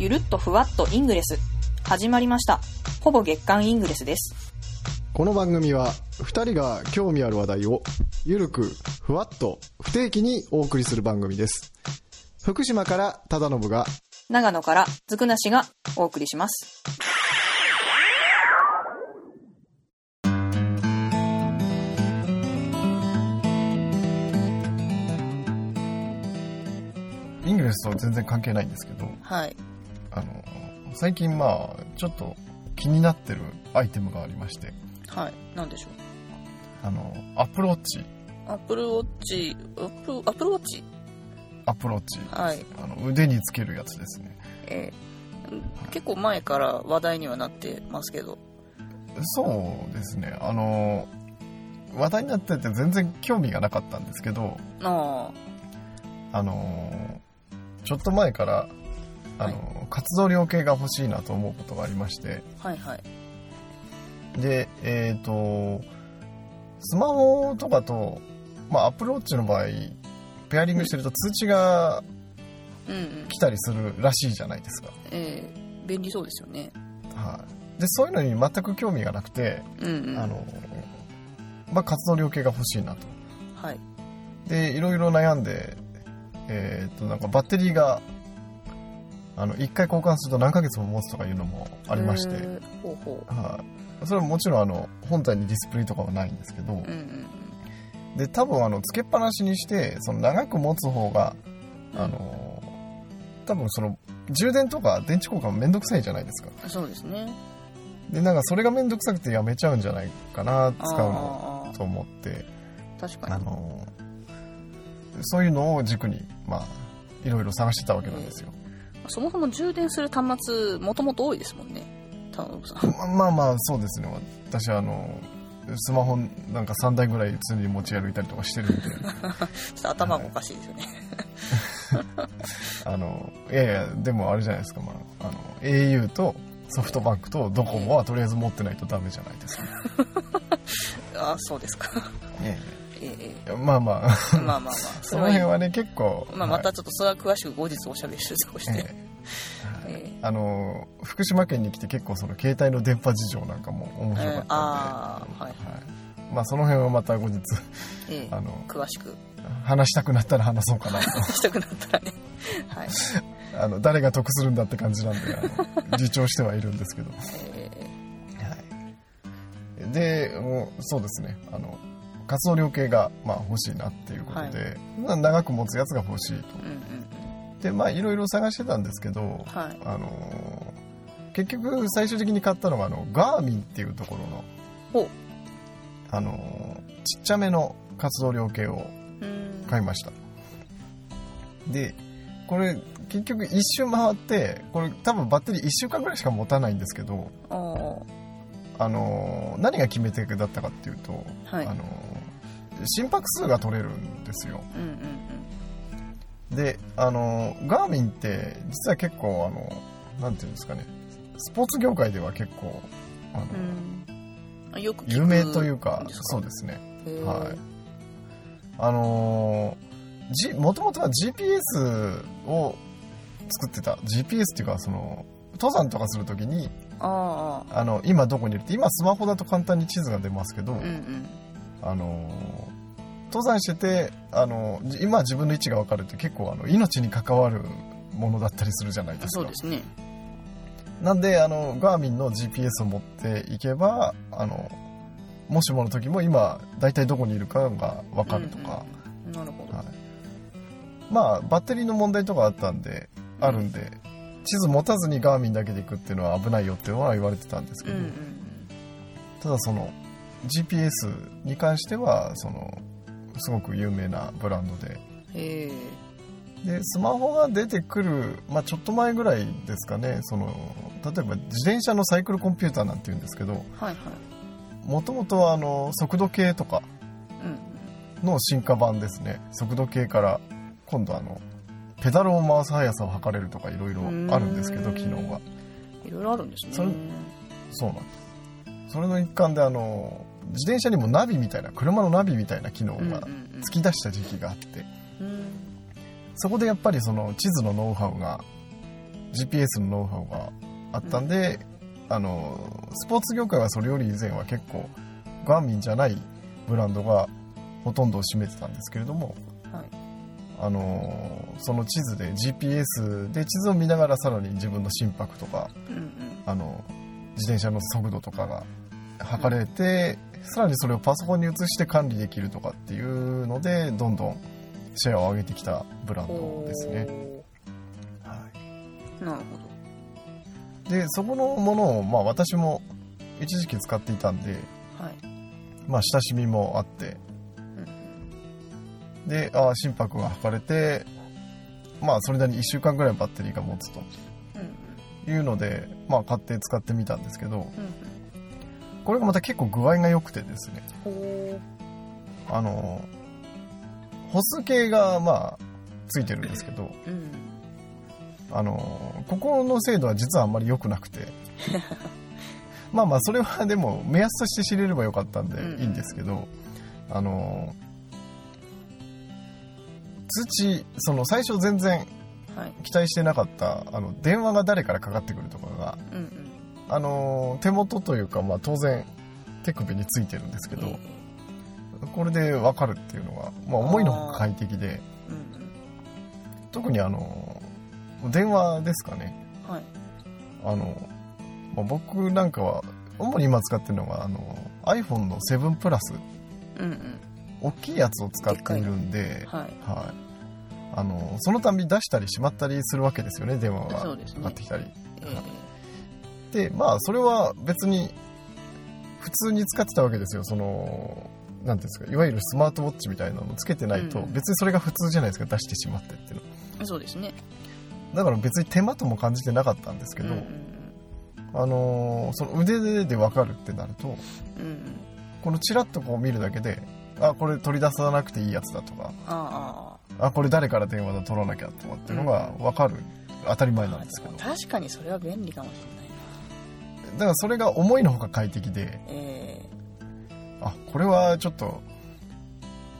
ゆるっとふわっとイングレス。始まりました。ほぼ月間イングレスです。この番組は2人が興味ある話題をゆるくふわっと不定期にお送りする番組です福島から忠信が長野からずくなしがお送りします。Ingress とは全然関係ないんですけど、はい。あの、最近まあ、ちょっと気になってるアイテムがありまして、はい。なんでしょう？あの、 Apple Watch、 Apple Watch、Apple、Apple Watch Apple Watch、はい。あの腕につけるやつですね。えー結構前から話題にはなってますけど。そうですね、あの、話題になってて全然興味がなかったんですけど、ああの、ちょっと前から、あの、活動量計が欲しいなと思うことがありまして、あ、はいはい。で、えっ、と、スマホとかと、まあ、アップルウォッチの場合、ペアリングしてると通知がうんうん。来たりするらしいじゃないですか。えー便利そうですよね。はい。で、そういうのに全く興味がなくて、うんうん。あの、まあ、活動量計が欲しいなと。はい。で、いろいろ悩んで、えっ、と、なんかバッテリーが、あの、一回交換すると何ヶ月も持つとかいうのもありまして、えーほうほはい。それはもちろんあの、本体にディスプレイとかはないんですけど、う。うんうんで多分あのつけっぱなしにしてその長く持つ方がうん。あの多分その充電とか電池交換めんどくさいじゃないですかそうですね。でなんかそれがめんどくさくてやめちゃうんじゃないかな使うのあと思ってあ、確かに。あのそういうのを軸にまあいろいろ探してたわけなんですよ、そもそも充電する端末、もともと多いですもんね。田信さん。ままあまあそうですね私あのスマホなんか3台ぐらい常に持ち歩いたりとかしてるんで ちょっと頭がおかしいですよね。あのいやいやでもあれじゃないですか、まあ、あの au とソフトバンクとドコモはとりあえず持ってないとダメじゃないですか、あ あ、そうですか。えええええまあまあえまあまあまあ。その辺はね結構、まあ、またはいちょっとそれは詳しく後日おしゃべりするとして。えええあの福島県に来て結構その携帯の電波事情なんかも面白かったんで、ええああ、はい。はい。まあその辺はまた後日ええあの詳しく。話したくなったら話そうかなと。したくなったらね。はい。あの誰が得するんだって感じなんで 自重してはいるんですけど。えはい、でもうそうですね。あの活動量計が、まあ、欲しいなっていうことで、まあ長く持つやつが欲しいと。うんうん。でまあいろいろ探してたんですけど、はい。あのー結局最終的に買ったのがあのガーミンっていうところの。あのーちっちゃめの活動量計をうん。買いましたでこれ結局一周回ってこれ多分バッテリー1週間ぐらいしか持たないんですけどあのー何が決め手だったかっていうと、はい。あの心拍数が取れるんですようんうんであのガーミンって実は結構あのなんていうんですかね。スポーツ業界では結構あの、うん。よく有名というかそうですね。はい。あのもともとは GPS を作ってた。GPS っていうかその登山とかするときにあの今どこにいるって今スマホだと簡単に地図が出ますけど、うんうん。あのー登山してて、あのー今自分の位置が分かるって結構あの命に関わるものだったりするじゃないですかそうですね。なんであのガーミンの GPS を持っていけばあのもしもの時も今大体どこにいるかが分かるとか、うんうん。なるほど。はい、まあバッテリーの問題とかあったんであるんで地図持たずにガーミンだけで行くっていうのは危ないよっていうのは言われてたんですけど、うんうんただその GPS に関してはそのすごく有名なブランドで。でスマホが出てくる、まあ、ちょっと前ぐらいですかねその例えば自転車のサイクルコンピューターなんて言うんですけどはいはい。もともとはあの速度計とかうんの進化版ですね速度計から今度あのペダルを回す速さを測れるとかいろいろあるんですけど機能がうん。いろいろあるんですね。それそうなんですそれの一環であの自転車にもナビみたいな車のナビみたいな機能がうんうんうん。突き出した時期があって。うん。そこでやっぱりその地図のノウハウが GPS のノウハウがあったんで、あのスポーツ業界はそれより以前は結構ガーミンじゃないブランドがほとんどを占めてたんですけれどもはい。あのその地図で GPS で地図を見ながらさらに自分の心拍とかうんうん。あの自転車の速度とかが測れて、さらにそれをパソコンに移して管理できるとかっていうのでどんどんシェアを上げてきたブランドですね、はい、なるほでそこのものを、まあ、私も一時期使っていたんで、どはい。まあ、親しみもあって。うんであ心拍が測れてまあそれなりに1週間ぐらいバッテリーが持つとうん。いうので、まあ、買って使ってみたんですけどうんうんこれがまた結構具合が良くてですね。あの歩数計がまあついてるんですけどうん。あのここの精度は実はあんまり良くなくて。まあまあそれはでも目安として知れればよかったんでうんいいんですけど、あの通知その最初全然はい。期待してなかったあの電話が誰からかかってくるとかがうんうんあの手元というか、まあ、当然手首についてるんですけど、えこれで分かるっていうのが、まあ、思いのほか快適で特にあの電話ですかね。うんはい。あの、まあ僕なんかは主に今使ってるのがあの iPhone の7プラス。うんうん。大きいやつを使っているんで、はい。はい、あのそのたび出したりしまったりするわけですよね電話がかかってきたり。えーでまあそれは別に普通に使ってたわけですよ。そのなんていうんですかいわゆるスマートウォッチみたいなのをつけてないと、うん。別にそれが普通じゃないですか出してしまってっていうの。そうですね。だから別に手間とも感じてなかったんですけど、うんうんあのーその腕で分かるってなるとうんうん。このチラッとこう見るだけであこれ取り出さなくていいやつだとかああ。これ誰から電話だ取らなきゃとかっていうのが分かる、当たり前あなんですけど。だ確かにそれは便利かもしれないなからそれが思いのほか快適で。えあこれはちょっと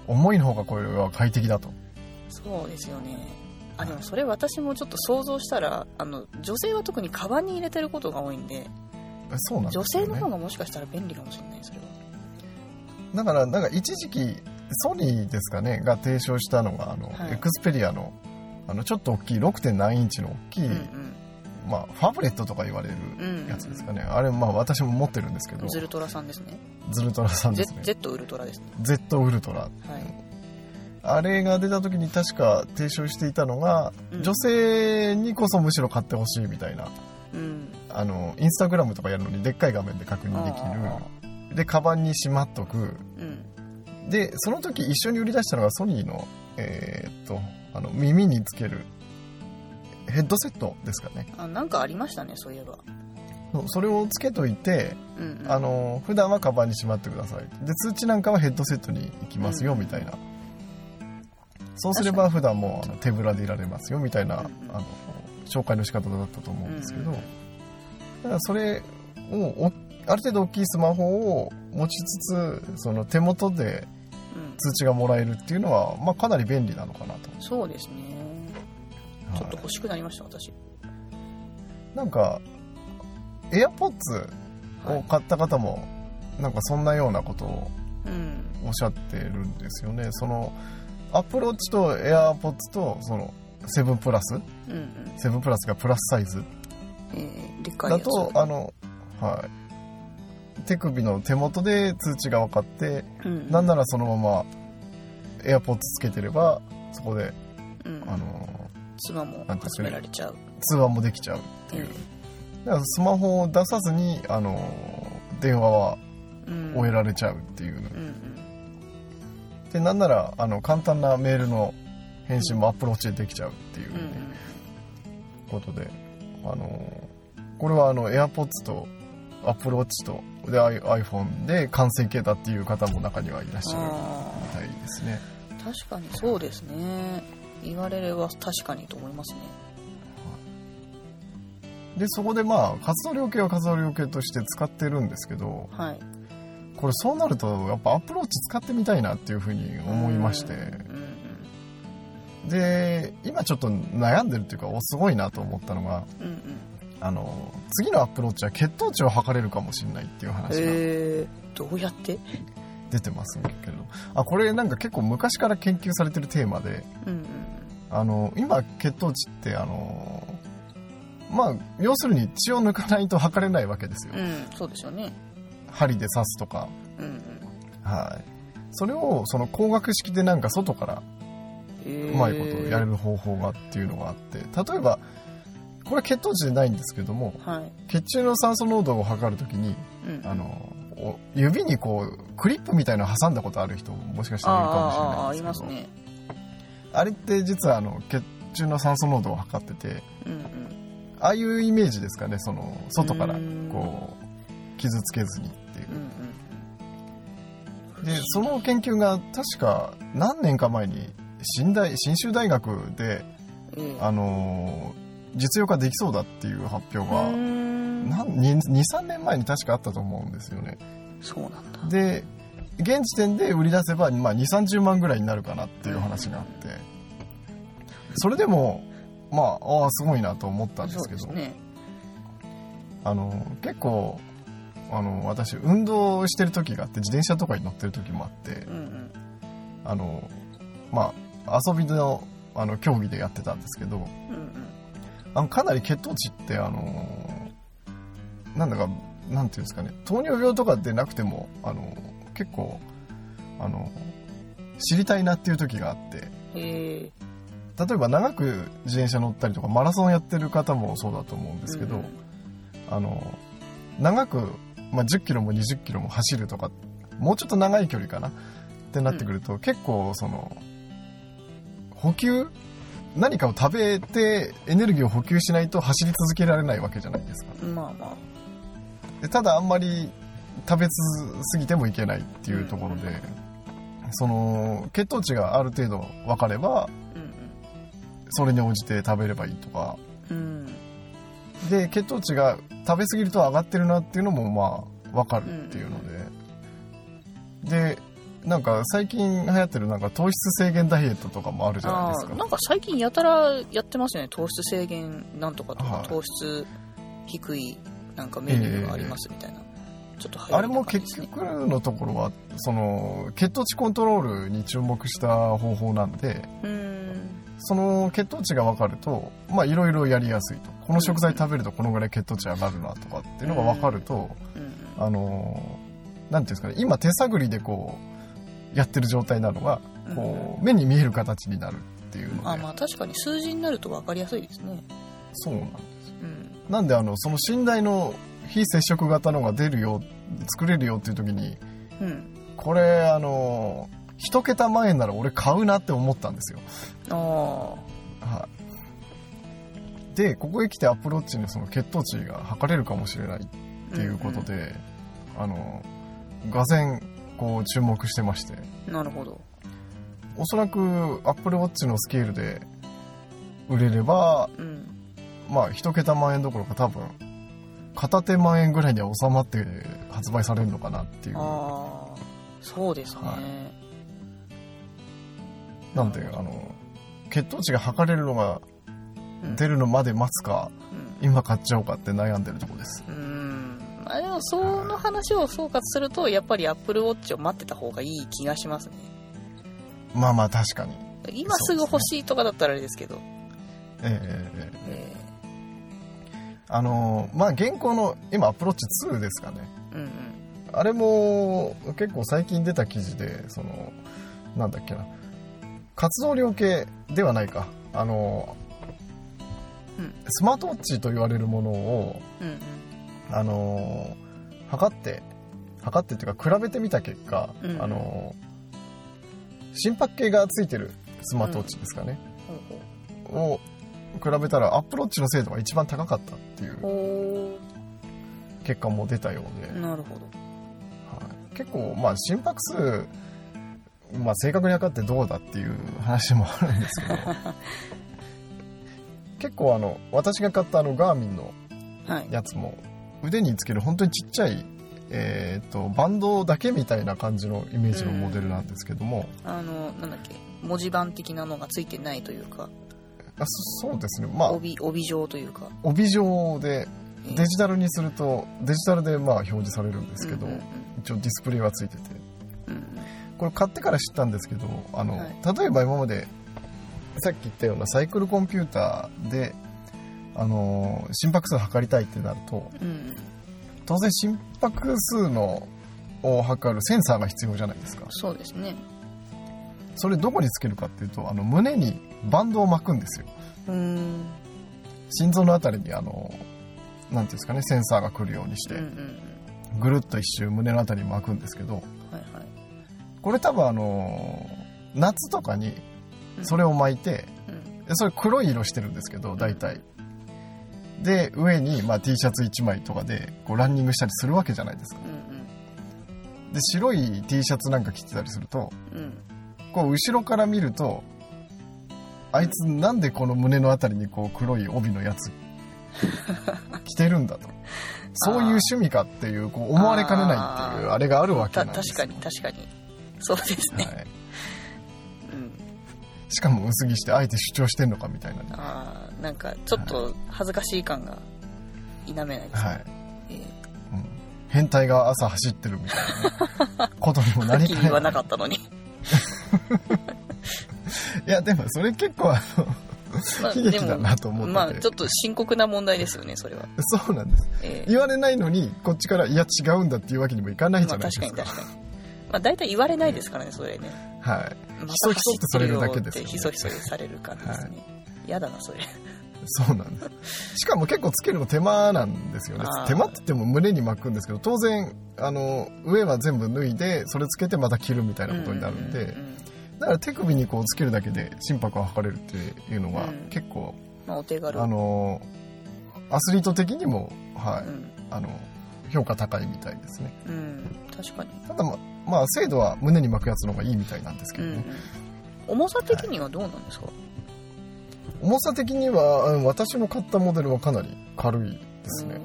思いのほかこれは快適だと。ーそうですよね。あでもそれ私もちょっと想像したらあの女性は特にカバンに入れてることが多いんでそうなんですよ、ね、女性の方がもしかしたら便利かもしれないそれはだからなんか一時期ソニーですかねが提唱したのがあの、はい。エクスペリアのあのちょっと大きい6.9何インチの大きい、うんまあ、ファブレットとか言われるうん。やつですかね、あれまあ私も持ってるんですけど。うんズルトラさんですね。ズルトラさんですね。Z ウルトラですね。Z ウルトラ。はい。あれが出た時に確か提唱していたのが、うん。女性にこそむしろ買ってほしいみたいな。うん。あのインスタグラムとかやるのにでっかい画面で確認できあるでカバンにしまっとく。うん。でその時一緒に売り出したのがソニーのえーっとあの耳につけるヘッドセットですかね。あなんかありましたねそういえば。それをつけといてうんうん。あの普段はカバンにしまってください。で通知なんかはヘッドセットに行きますようんみたいな。そうすれば普段もあの手ぶらでいられますよみたいなうんうん。あの紹介の仕方だったと思うんですけど。うんだからそれをおある程度大きいスマホを持ちつつその手元でうん。通知がもらえるっていうのは、まあ、かなり便利なのかなと、そうですねちょっとはい欲しくなりました私。なんか AirPods はい。を買った方もなんかそんなようなことをうん。おっしゃってるんですよね。そのアップローチと AirPods とその7プラスうんうん。7プラスがプラスサイズえー、だとあのはい。手首の手元で通知が分かってうん。なんならそのまま AirPods つけてればそこでうん。あの妻もなんて始められちゃう。通話もできちゃうっていう。えだからスマホを出さずにあの電話はーうん。終えられちゃうっていう、うんうん。でなんならあの簡単なメールの返信もアップローチでできちゃうっていううんうん。ことで、あのこれはあの AirPods と Apple Watch とで iPhone で完成形だっていう方も中にはいらっしゃるみあたいですね。ー。確かにそうですね言われれば確かにと思いますね。でそこでまあ活動量計は活動量計として使ってるんですけどはい。これそうなるとやっぱ Apple Watch 使ってみたいなっていうふうに思いまして。で今ちょっと悩んでるっていうかおすごいなと思ったのがうんうん。あの次のアプローチは血糖値を測れるかもしれないっていう話がへえどうやって？出てますけど。あこれなんか結構昔から研究されてるテーマでうんうんあの今血糖値ってあのまあ要するに血を抜かないと測れないわけですよ、うんそうですよね。針で刺すとか。うんうん。はい。それをその光学式でなんか外からうまいことやれる方法がっていうのがあって。例えばこれは血糖値でないんですけどもはい。血中の酸素濃度を測るときにうん。あのお指にこうクリップみたいなの挟んだことある人もしかしたらいるかもしれあああないんですけど。あいますねあれって実はあの血中の酸素濃度を測っててうんうん。ああいうイメージですかねその外からうん。こう傷つけずにっていう。うんうんでその研究が確か何年か前に新大信州大学で、ええあのー実用化できそうだっていう発表がん。23年前に確かあったと思うんですよね。そうなんだ。で現時点で売り出せば、まあ、2 3 0万ぐらいになるかなっていう話があって。それでもまあああすごいなと思ったんですけど。ね。あの結構あの私運動してる時があって自転車とかに乗ってる時もあってうんうん。あのまあ遊びのあの競技でやってたんですけどうんうん。あのかなり血糖値ってあのなんだかなんていうんですかね糖尿病とかでなくてもあの結構あの知りたいなっていう時があって。例えば長く自転車乗ったりとかマラソンやってる方もそうだと思うんですけど、うん。あの長く、まあ、10キロも20キロも走るとかもうちょっと長い距離かなってなってくると、結構その補給何かを食べてエネルギーを補給しないと走り続けられないわけじゃないですか。まあまでただあんまり食べすぎてもいけないっていうところで、その血糖値がある程度分かればそれに応じて食べればいいとか。で血糖値が食べ過ぎると上がってるなっていうのもまあ分かるっていうので、でなんか最近流行ってるなんか糖質制限ダイエットとかもあるじゃないあですか。あなんか最近やたらやってますよね。糖質制限なんとかとか、はい。糖質低いなんかメニューがありますみたいな、ちょっとあれも結局のところはその血糖値コントロールに注目した方法なんでその血糖値が分かるとまあいろいろやりやすいと。この食材食べるとこのぐらい血糖値上がるなとかっていうのが分かると、うん。あのなんていうんですかね今手探りでこうやってる状態なのがうん。こう目に見える形になるっていうので、あまあ確かに数字になると分かりやすいですね。そうなんです。うん。なんであのその信頼の非接触型のが出るよ作れるよっていう時にうん。これあの一桁万円なら俺買うなって思ったんですよ、あはい、でここへ来てアプローチにその血糖値が測れるかもしれないあっていうことで、あのがぜんこう注目してまして。うんなるほど。おそらくアップルウォッチのスケールで売れればうん。まあ一桁万円どころか多分片手万円ぐらいには収まって発売されるのかなっていう。ああそうですね、はい。なんであの血糖値が測れるのがうん。出るのまで待つか、うん。今買っちゃおうかって悩んでるとこです。うん。まあでもその話を総括するとやっぱりアップルウォッチを待ってた方がいい気がしますね。まあまあ確かに。今すぐ欲しいとかだったらあれですけど。えええ。ええあのまあ現行の今アプローチ2ですかね。ーうんうん。あれも結構最近出た記事でそのなんだっけな。活動量計ではないか。あの、うん。スマートウォッチと言われるものをうんうん。あの測って測ってっていうか比べてみた結果、うんあの心拍計がついてるスマートウォッチですかね、ほうほを比べたらアップローチの精度が一番高かった。っていう結果も出たようで、うなるほど。はい、結構まあ心拍数、まあ、正確に測ってどうだっていう話もあるんですけど。結構あの私が買ったあのガーミンのはい。やつも腕につける本当にちっちゃいえー、とバンドだけみたいな感じのイメージのモデルなんですけども、あのなんだっけ文字盤的なのがついてないというかあそそうですね。まあ帯帯状というか。帯状でえーデジタルにするとデジタルでまあ表示されるんですけど、うんうん一応ディスプレイはついてて。うん。うんこれ買ってから知ったんですけどあの、はい。例えば今までさっき言ったようなサイクルコンピューターであの心拍数を測りたいってなるとうん。当然心拍数のを測るセンサーが必要じゃないですか。そうですね。それどこにつけるかっていうとあの胸にバンドを巻くんですよ。心臓のあたりにあのなんていうんですかねセンサーが来るようにしてうんうんうんぐるっと一周胸のあたりに巻くんですけどはいはいこれ多分あの夏とかにそれを巻いてうん。でそれ黒い色してるんですけど大体。で上に、まあ、T シャツ1枚とかでこうランニングしたりするわけじゃないですか。うんで白い T シャツなんか着てたりするとうんうん。こう後ろから見るとあいつなんでこの胸のあたりにこう黒い帯のやつ着てるんだと。そういう趣味かっていうこう思われかねないっていうあれがあるわけたなんですよ。確かに確かに。そうですね、はい、うん。しかも薄着してあえて主張してんのかみたいなね。あーなんかちょっと恥ずかしい感が否めないですね、はい、えうん、変態が朝走ってるみたいな、ね、ことにもなー、りかねな気にはいなかったのに、いやでもそれ結構あのまあ、悲劇だなと思ってて。まあちょっと深刻な問題ですよねそれは、そうなんです。えー言われないのにこっちからいや違うんだっていうわけにもいかないじまあゃないですか,、確かに確かに。まあ大体言われないですからねそれね。はい。まひそひそってされるだけですよね。ひそひそされる感じですね。嫌、だなそれ。そうなんです。しかも結構つけるの手間なんです。よね手間って言っても胸に巻くんですけど当然あの上は全部脱いでそれつけてまた着るみたいなことになるんで、うううんだから手首にこうつけるだけで心拍を測れるっていうのはうん。結構、まあお手軽。あのアスリート的にも、はい。うん、あの評価高いみたいですね。うん、確かに、ただままあ精度は胸に巻くやつの方がいいみたいなんですけどね、うんうん、重さ的にはどうなんですか、重さ的にはうん私の買ったモデルはかなり軽いですね。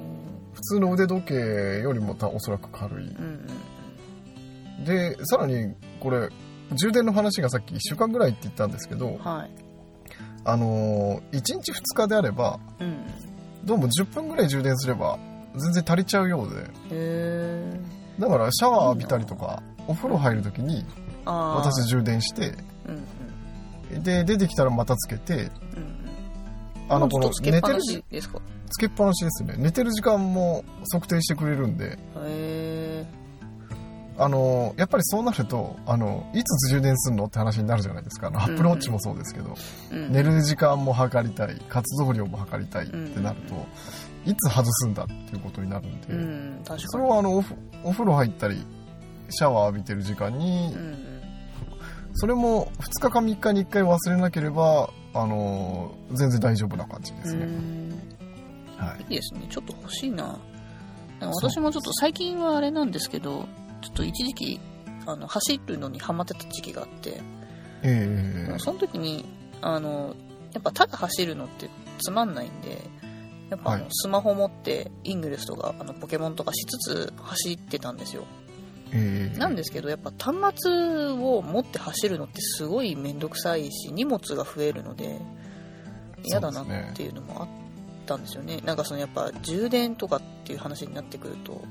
普通の腕時計よりもたおそらく軽い。うんうん。でさらにこれ充電の話がさっき1週間ぐらいって言ったんですけどうんはい。あのー1日2日であればうん。どうも10分ぐらい充電すれば全然足りちゃうようで。だからシャワー浴びたりとかお風呂入る時に私充電してうんうん。で出てきたらまたつけてうんうん。あのこのずっとつけっぱな寝てるじしですか？つけっぱなしですね。寝てる時間も測定してくれるんで。へえあのやっぱりそうなるとあのいつ充電するのって話になるじゃないですか。アップルウォッチもそうですけど、うん。寝る時間も測りたい活動量も測りたいってなると、いつ外すんだっていうことになるんで、うん確それはあのお風呂入ったりシャワー浴びてる時間に、うんうん。それも2日か3日に1回忘れなければあの全然大丈夫な感じですね、うん。はい。いいですね。ちょっと欲しいな。私もちょっと最近はあれなんですけどちょっと一時期あの走るのにハマってた時期があってええ。その時にあのやっぱただ走るのってつまんないんでやっぱあの、はい。スマホ持ってイングレスとかあのポケモンとかしつつ走ってたんですよ。ええ。なんですけどやっぱ端末を持って走るのってすごい面倒くさいし荷物が増えるので嫌だなっていうのもあったんですよね。なんかそのやっぱ充電とかっていう話になってくると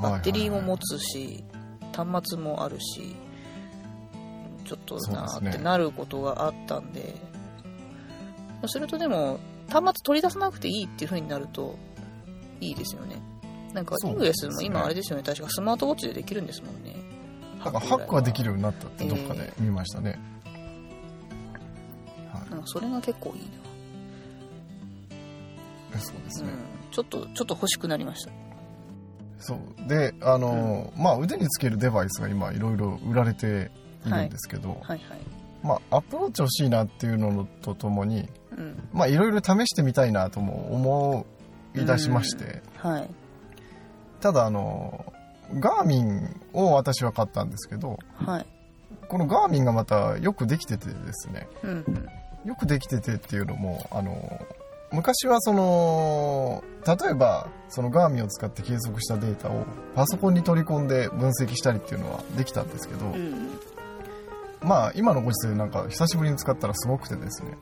バッテリーも持つし端末もあるしちょっとなってなることがあったんで。するとでも端末取り出さなくていいっていう風になるといいですよね。なんかイングレスも今あれですよね。確かスマートウォッチでできるんですもんね。なんかハックができるるようになったってどっかで見ましたね、はい。なんかそれが結構いいえそうですな、ね、うん、ちょっとちょっと欲しくなりましたそう。であの、まあ腕につけるデバイスが今いろいろ売られているんですけど、はい。はいまあアプローチ欲しいなっていうのとともにいろいろ試してみたいなとも思い出しまして、はい。ただあのガーミンを私は買ったんですけどはい。このガーミンがまたよくできててですね。うんうん。よくできててっていうのもあの昔はその例えばそのガーミンを使って計測したデータをパソコンに取り込んで分析したりっていうのはできたんですけど、うん。まあ今のご時世なんか久しぶりに使ったらすごくてですね。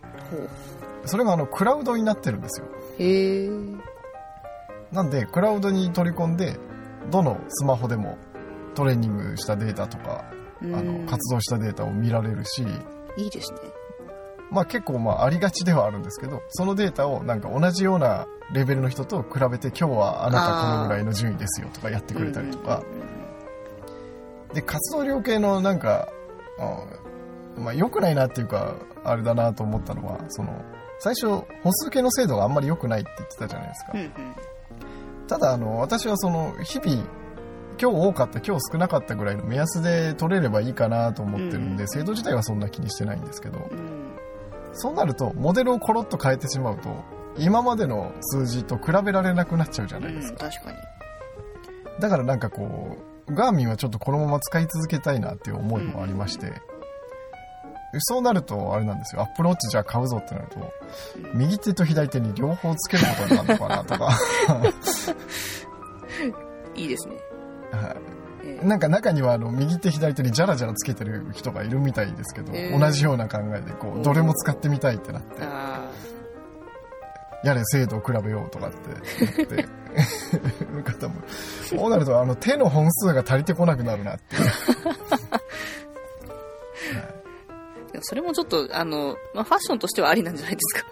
それがあのクラウドになってるんですよ。へえ。なんでクラウドに取り込んでどのスマホでもトレーニングしたデータとかあの活動したデータを見られるし、いいですねまあ結構まあありがちではあるんですけど、そのデータをなんか同じようなレベルの人と比べて今日はあなたこのぐらいの順位ですよとかやってくれたりとか、で、活動量系のなんか、あまあ良くないなっていうか、あれだなと思ったのは、その、最初歩数計の精度があんまり良くないって言ってたじゃないですか。ただあの、私はその日々、今日多かった、今日少なかったぐらいの目安で取れればいいかなと思ってるんで、うん。精度自体はそんな気にしてないんですけど、うんそうなると、モデルをコロッと変えてしまうと、今までの数字と比べられなくなっちゃうじゃないですか。うん確かに。だからなんかこう、ガーミンはちょっとこのまま使い続けたいなっていう思いもありまして、そうなると、あれなんですよ、アップローチじゃあ買うぞってなると、右手と左手に両方つけることになるのかなとか、いいですね。はい。ええなんか中にはあの右手左手にジャラジャラつけてる人がいるみたいですけど、へー。同じような考えでこうどれも使ってみたいってなって、あやれ精度を比べようとかって言って。る方も。そうなるとあの手の本数が足りてこなくなるなっていう。それもちょっとあの、まあ、ファッションとしてはありなんじゃないですか。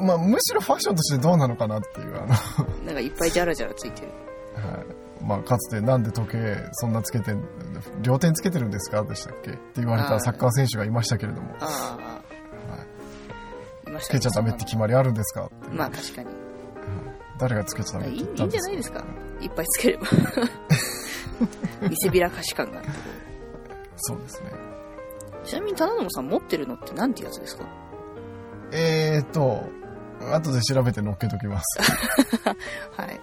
まあむしろファッションとしてどうなのかなっていうあの、はなんかいっぱいジャラジャラついてる。いまあ、かつてなんで時計そんなつけてん両手につけてるんですか？でしたっけ？って言われたサッカー選手がいましたけれども。ああ、い、つけちゃダメって決まりあるんですか？ってまあ確かに。誰がつけちゃダメっいいいて言ったんですいんじゃないですか？いっぱいつければ。見せびらかし感が。そうですね。ちなみに忠信さん持ってるのってなんてやつですか？えーっと後で調べて載っけときます。はい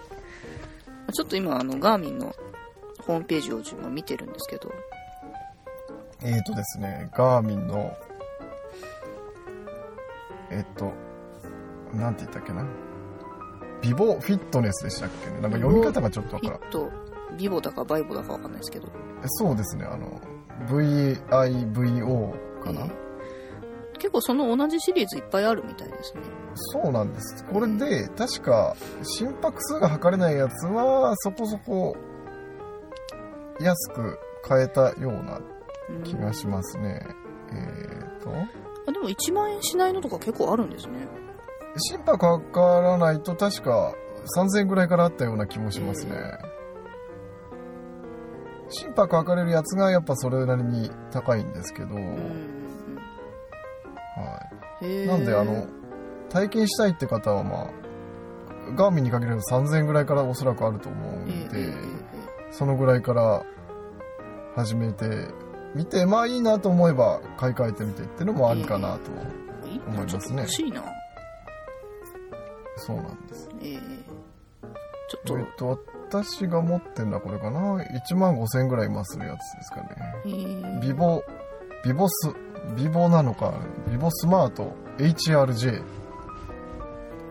ちょっと今あのガーミンのホームページを自分は見てるんですけどえーとですね、ガーミンの、えっと、なんて言ったっけな。ビボフィットネスでしたっけね。なんか読み方がちょっとわからんヒッ。トビボだかバイボだかわかんないですけどそうですね、あの、VIVO かな。えー結構その同じシリーズいっぱいあるみたいですね。そうなんです。これで、確か、心拍数が測れないやつは、そこそこ、安く買えたようなうん気がしますね。えーと、あでも1万円しないのとか結構あるんですね。心拍測らないと確か3000円ぐらいからあったような気もしますね。心拍測れるやつがやっぱそれなりに高いんですけど、うんはい。なんであの、体験したいって方はまあ、ガーミンに限れば3000円ぐらいからおそらくあると思うんで、そのぐらいから始めてみて、まあいいなと思えば買い替えてみてっていうのもありかなと。思いますね欲しいなそうなんです。えーちょっとえっと、私が持ってるのはこれかな。1万5000円ぐらい今するやつですかね。えービボ、ビボス、ビボなのか、ビボスマート HRJ。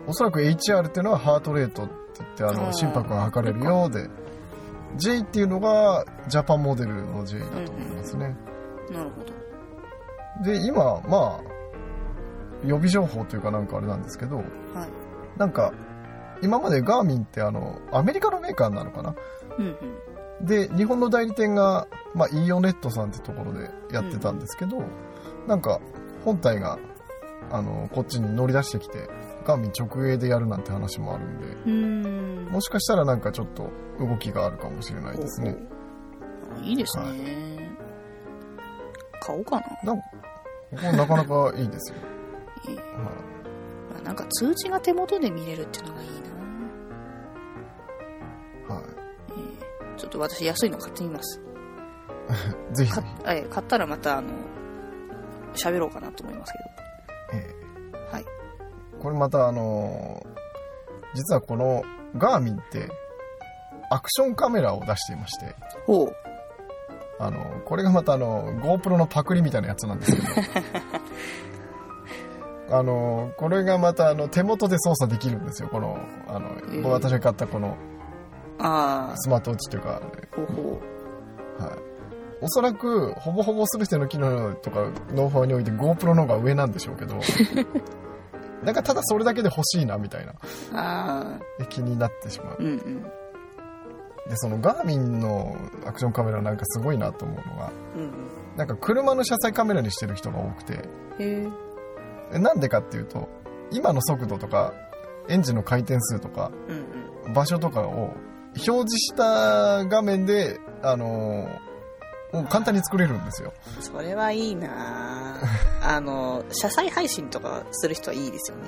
おそらく HR っていうのはハートレートって言って、あの、心拍が測れるようで、J っていうのがジャパンモデルの J だと思いますね。なるほど。で、今、まあ、予備情報というかなんかあれなんですけど、はい。なんか、今までガーミンってあの、アメリカのメーカーなのかな？うんうん。で、日本の代理店が、まあ、イーオネットさんってところでやってたんですけど、なんか、本体が、あの、こっちに乗り出してきて、ガーミン直営でやるなんて話もあるんで、もしかしたらなんかちょっと動きがあるかもしれないですね。あいいですね、は買おうかな、なんか、ここなかなかいいですよ。えーはまあ、なんか通知が手元で見れるっていうのがいいな、い。はえーちょっと私安いの買ってみますい。ぜひぜかひ。えー買ったらまたあの喋ろうかなと思いますけえどはい。ーこれまたあのー実はこのガーミンって、アクションカメラを出していまして、ほう。あの、これがまたあの、GoPro のパクリみたいなやつなんですけど、あのこれがまたあの手元で操作できるんですよ。このあの、えー私が買ったこのあスマートウォッチというか、あほうほはい、おそらくほぼほぼ全ての機能とかノウハウにおいて GoPro の方が上なんでしょうけど なんかただそれだけで欲しいなみたいなうああ気になってしまう。うんうん。でそのガーミンのアクションカメラなんかすごいなと思うのがうんうん。なんか車の車載カメラにしてる人が多くてへええなんでかっていうと今の速度とかエンジンの回転数とかうんうん。場所とかを表示した画面で、あのー簡単に作れるんですよ。それはいいな。あ あの車載配信とかする人はいいですよね。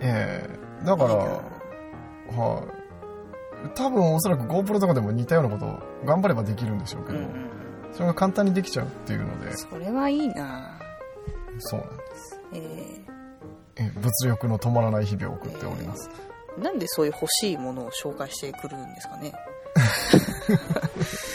ええ。だから、いいな。はい。多分おそらく GoPro とかでも似たようなことを頑張ればできるんでしょうけど、うんうんそれが簡単にできちゃうっていうので、それはいいな。そうなんです。ええ。え物欲の止まらない日々を送っております。ーなんでそういう欲しいものを紹介してくるんですかね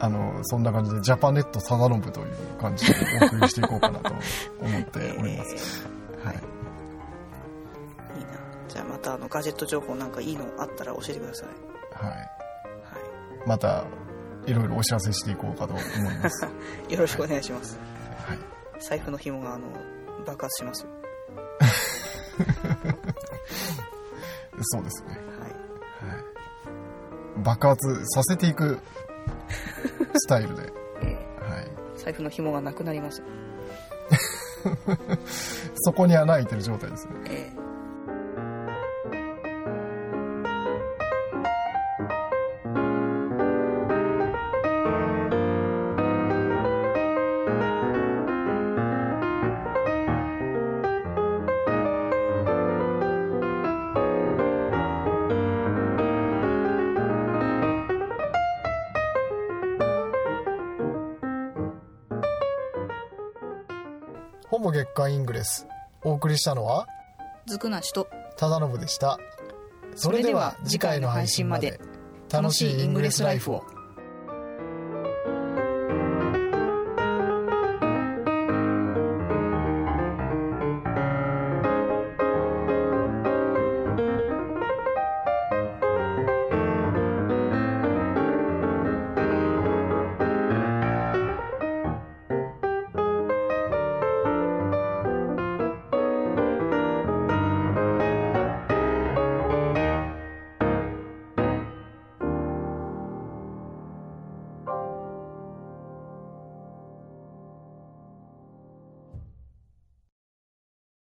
あの、そんな感じでジャパネットサダノブという感じでお送りしていこうかなと思っております。はい。えーいいなじゃあまたあのガジェット情報なんかいいのあったら教えてくださいはい。はまた、いろいろお知らせしていこうかと思います。い よろしくお願いしますはい。財布の紐があの爆発しますよ そうですね。はいはい。爆発させていくスタイルで。えはい。ー財布の紐がなくなりますよ そこに穴開いてる状態ですね。えほぼ月刊イングレス。お送りしたのは、ーずくなしと忠信でした。それでは次回の配信まで楽しいイングレスライフを。